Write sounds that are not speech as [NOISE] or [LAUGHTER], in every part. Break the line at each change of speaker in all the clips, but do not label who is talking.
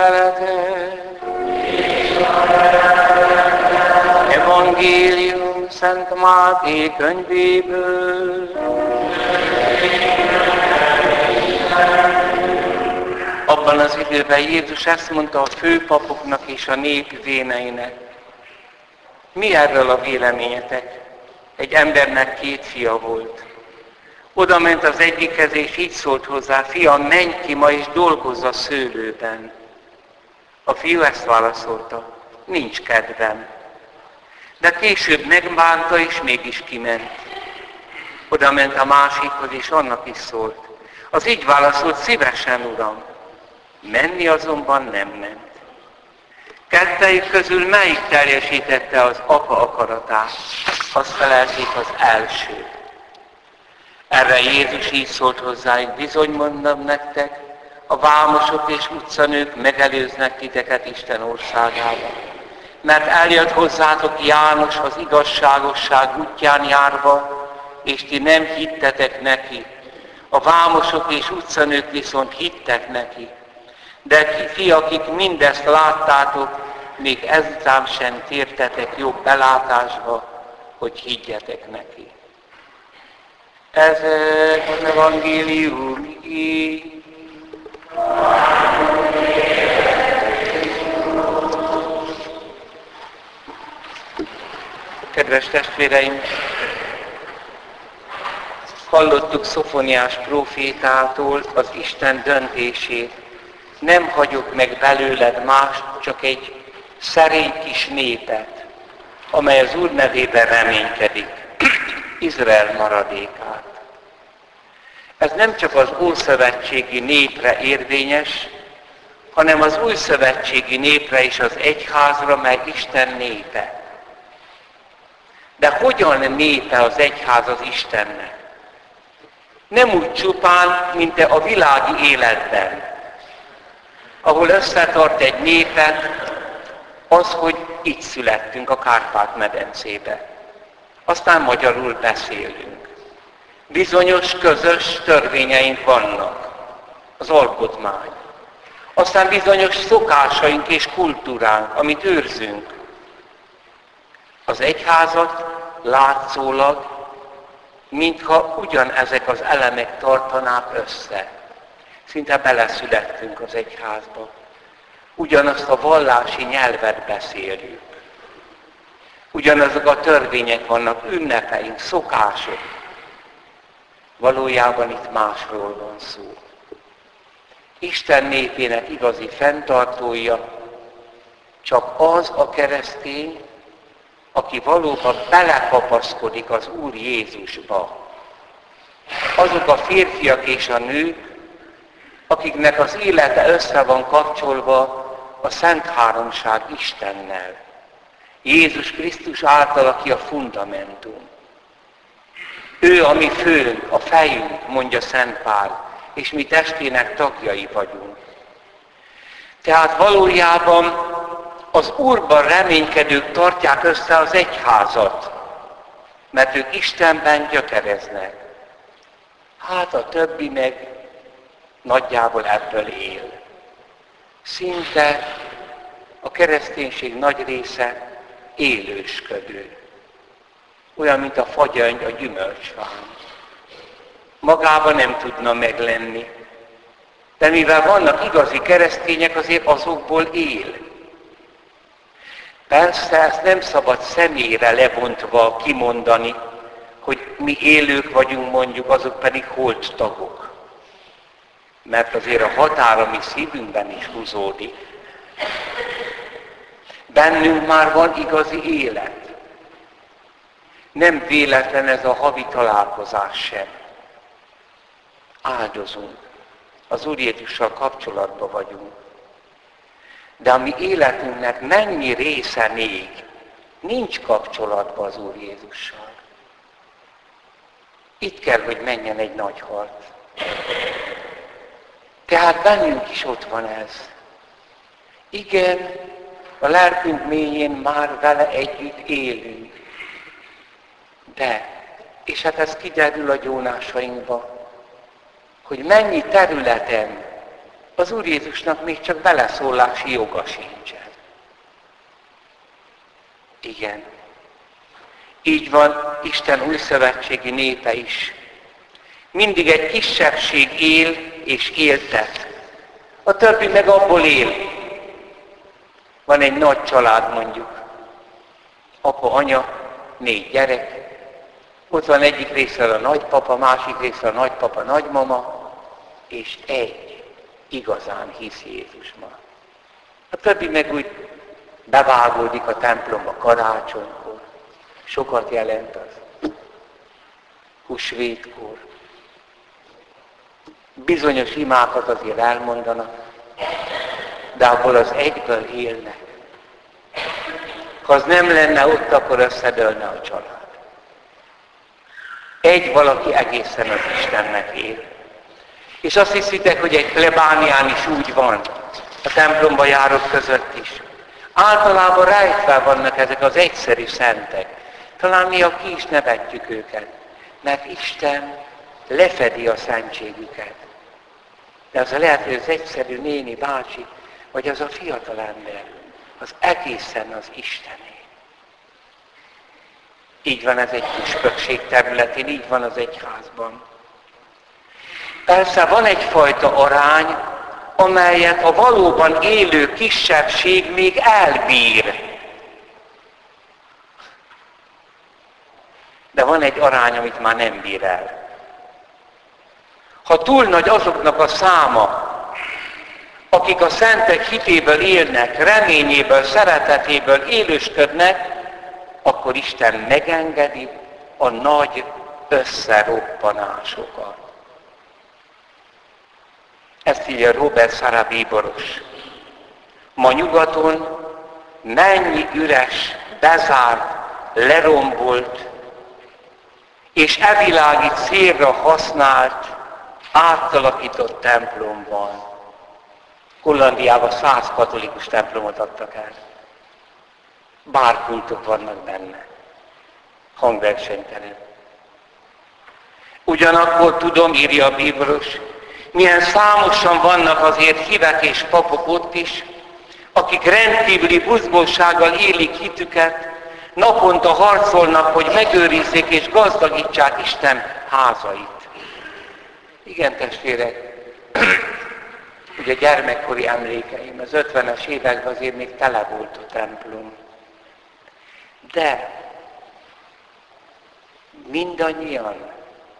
levelete. Evangélium Szent Máté könyvéből. Abban az időben Jézus ezt mondta a főpapoknak és a nép véneinek. Mi erről a véleményetek? Egy embernek két fia volt. Oda ment az egyikhez, és így szólt hozzá, fiam, menj ki ma, és dolgozz a szőlőben. A fiú ezt válaszolta, nincs kedvem. De később megbánta, és mégis kiment. Oda ment a másikhoz, és annak is szólt. Az így válaszolt, szívesen, uram. Menni azonban nem ment. Kettejük közül melyik teljesítette az apa akaratát? Azt felelték az első. Erre Jézus így szólt hozzájuk, bizony mondom nektek, a vámosok és utcanők megelőznek titeket Isten országában. Mert eljött hozzátok János az igazságosság útján járva, és ti nem hittetek neki. A vámosok és utcanők viszont hittek neki. De ti, akik mindezt láttátok, még ezután sem tértetek jobb belátásba, hogy higgyetek neki. Ez az evangélium így. Kedves testvéreim, hallottuk Szofoniás profétától az Isten döntését. Nem hagyok meg belőled más, csak egy szerény kis népet, amely az Úr nevében reménykedik, Izrael maradékát. Ez nem csak az ószövetségi népre érvényes, hanem az új szövetségi népre is az egyházra, mely Isten népe. De hogyan népe az egyház az Istennek? Nem úgy csupán, mint a világi életben, ahol összetart egy népet az, hogy itt születtünk a Kárpát-medencébe. Aztán magyarul beszélünk. Bizonyos közös törvényeink vannak, az alkotmány. Aztán bizonyos szokásaink és kultúránk, amit őrzünk. Az egyházat látszólag, mintha ugyanezek az elemek tartanák össze. Szinte beleszülettünk az egyházba. Ugyanazt a vallási nyelvet beszéljük. Ugyanazok a törvények vannak, ünnepeink, szokások. Valójában itt másról van szó. Isten népének igazi fenntartója csak az a keresztény, aki valóban belekapaszkodik az Úr Jézusba. Azok a férfiak és a nők, akiknek az élete össze van kapcsolva a Szent Háromság Istennel. Jézus Krisztus által, aki a fundamentum. Ő a mi főnk, a fejünk, mondja Szent Pál, és mi testének tagjai vagyunk. Tehát valójában az Úrban reménykedők tartják össze az egyházat, mert ők Istenben gyökereznek. Hát a többi meg nagyjából ebből él. Szinte a kereszténység nagy része élősködő. Olyan, mint a fagyöngy a gyümölcsfán. Magában nem tudna meglenni. De mivel vannak igazi keresztények, azért azokból él. Persze ezt nem szabad személyre levontva kimondani, hogy mi élők vagyunk mondjuk, azok pedig holt tagok. Mert azért a határ, ami szívünkben is húzódik. Bennünk már van igazi élet. Nem véletlen ez a havi találkozás sem. Áldozunk. Az Úr Jézussal kapcsolatban vagyunk. De a mi életünknek mennyi része még nincs kapcsolatban az Úr Jézussal. Itt kell, hogy menjen egy nagy harc. Tehát bennünk is ott van ez. Igen, a lelkünk mélyén már vele együtt élünk. De, és hát ez kiderül a gyónásainkba, hogy mennyi területen az Úr Jézusnak még csak beleszólási joga sincsen. Igen. Így van Isten új szövetségi népe is. Mindig egy kisebbség él és éltet. A többi meg abból él. Van egy nagy család mondjuk. Apa, anya, négy gyerek. Ott van egyik részről a nagypapa, másik részről a nagypapa, nagymama, és egy igazán hisz Jézusban. A többi meg úgy bevágódik a templomba karácsonykor. Sokat jelent az. Húsvétkor. Bizonyos imákat azért elmondanak, de abból az egyből élnek. Ha az nem lenne ott, akkor összedőlne a család. Egy valaki egészen az Istennek él. És azt hiszitek, hogy egy plebánián is úgy van, a templomba járok között is. Általában rejtve vannak ezek az egyszerű szentek. Talán mi, aki is nevetjük őket, mert Isten lefedi a szentségüket. De az a lehet, hogy az egyszerű néni, bácsi, vagy az a fiatal ember, az egészen az Istené. Így van ez egy püspökség területén, így van az egyházban. Persze van egyfajta arány, amelyet a valóban élő kisebbség még elbír. De van egy arány, amit már nem bír el. Ha túl nagy azoknak a száma, akik a szentek hitéből élnek, reményéből, szeretetéből élősködnek, akkor Isten megengedi a nagy összeroppanásokat. Ezt írja Robert Szara bíboros. Ma nyugaton mennyi üres, bezárt, lerombolt és evilági célra használt, átalakított templom van. Hollandiában száz katolikus templomot adtak el. Bárkultok vannak benne. Hangversenytelen. Ugyanakkor tudom, írja a bíboros, milyen számosan vannak azért hívek és papok ott is, akik rendkívüli buzgósággal élik hitüket, naponta harcolnak, hogy megőrizzék és gazdagítsák Isten házait. Igen, testvérek, [CLEARS THROAT] ugye gyermekkori emlékeim, az 50-es években azért még tele volt a templom. De mindannyian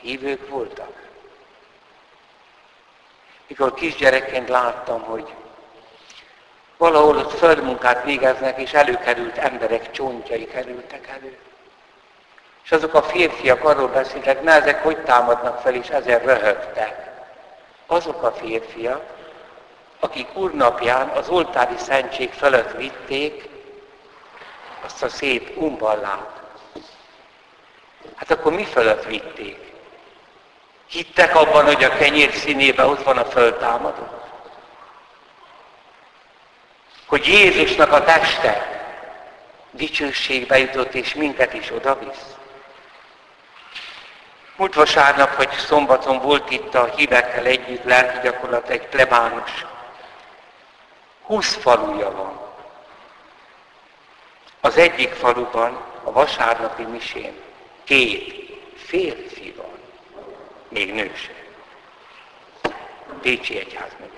hívők voltak. Mikor kisgyerekként láttam, hogy valahol ott földmunkát végeznek, és előkerült emberek csontjai kerültek elő. És azok a férfiak arról beszéltek, na ezek hogy támadnak fel, és ezért röhögtek. Azok a férfiak, akik úrnapján az oltári szentség fölött vitték azt a szép umballát. Hát akkor mi fölött vitték? Hittek abban, hogy a kenyér színében ott van a föltámadó. Hogy Jézusnak a teste dicsőségbe jutott, és minket is oda visz. Múlt vasárnap, hogy szombaton volt itt a hívekkel együtt lelki gyakorlat egy plebános. Húsz faluja van. Az egyik faluban, a vasárnapi misén, két férfi még nő se. Pécsi egyház megye.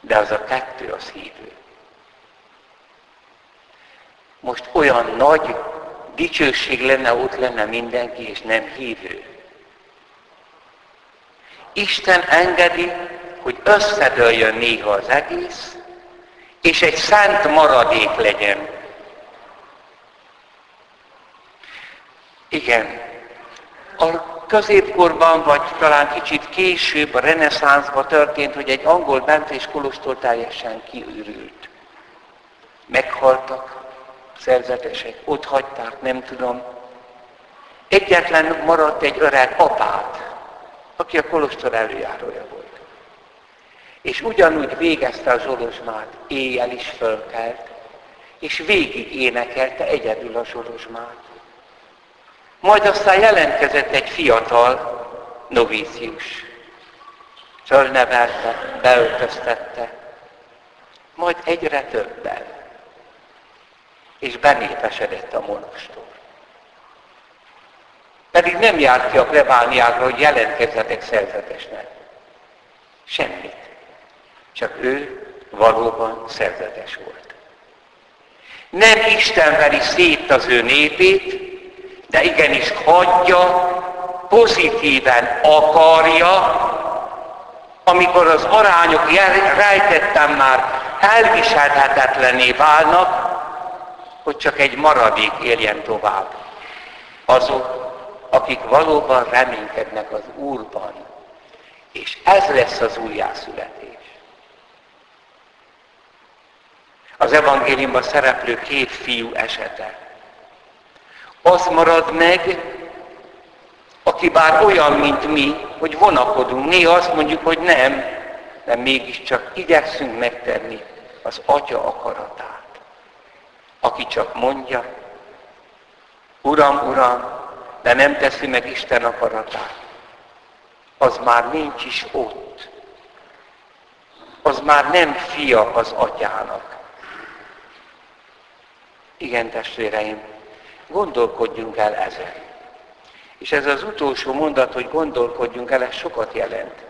De az a kettő az hívő. Most olyan nagy dicsőség lenne, ott lenne mindenki, és nem hívő. Isten engedi, hogy összedőljön néha az egész, és egy szent maradék legyen. Igen, a középkorban, vagy talán kicsit később, a reneszánszban történt, hogy egy angol bentés kolostor teljesen kiürült. Meghaltak szerzetesek, ott hagyták, nem tudom. Egyetlen maradt egy öreg apát, aki a kolostor előjárója volt. És ugyanúgy végezte a zsolozsmát, éjjel is fölkelt, és végig énekelte egyedül a zsolozsmát. Majd aztán jelentkezett egy fiatal novícius. Fölnevelte, beöltöztette, majd egyre többen. és benépesedett a monostor. Pedig nem járt ki a plebániákra, hogy jelentkezzetek szerzetesnek. Semmit. Csak ő valóban szerzetes volt. Nem Isten veri szét az ő népét, de igenis hagyja, pozitíven akarja, amikor az arányok rejtettem már elviselhetetlené válnak, hogy csak egy maradék éljen tovább. Azok, akik valóban reménykednek az Úrban. És ez lesz az újjászületés. Az evangéliumban szereplő két fiú esete. Az marad meg, aki bár olyan, mint mi, hogy vonakodunk. Néha azt mondjuk, hogy nem, de mégiscsak igyekszünk megtenni az Atya akaratát. Aki csak mondja, Uram, Uram, de nem teszi meg Isten akaratát, az már nincs is ott. Az már nem fia az atyának. Igen, testvéreim, gondolkodjunk el ezen. És ez az utolsó mondat, hogy gondolkodjunk el, ez sokat jelent.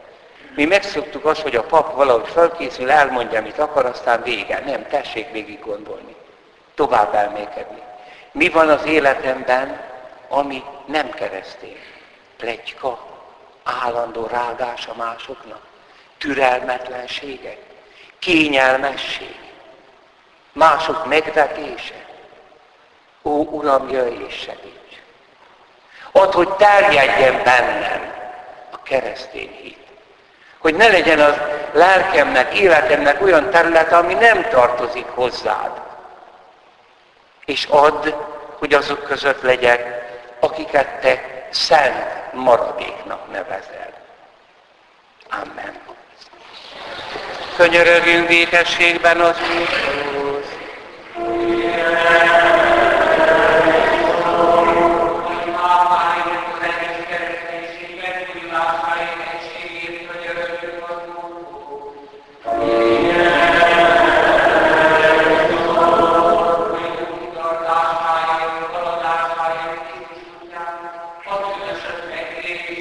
Mi megszoktuk azt, hogy a pap valahogy felkészül, elmondja, amit akar, aztán vége. Nem, tessék végig gondolni. Tovább elmékedni. Mi van az életemben, ami nem keresztény. Plegyka, állandó rágása másoknak, türelmetlenségek, kényelmesség, mások megvetése. Ó, Uram, jöjj és segíts! Ott, hogy terjedjen bennem a keresztény hit. Hogy ne legyen az lelkemnek, életemnek olyan terület, ami nem tartozik hozzád. És add, hogy azok között legyek, akiket te szent maradéknak nevezel. Amen. Könyörögjünk békességben az Úrhoz.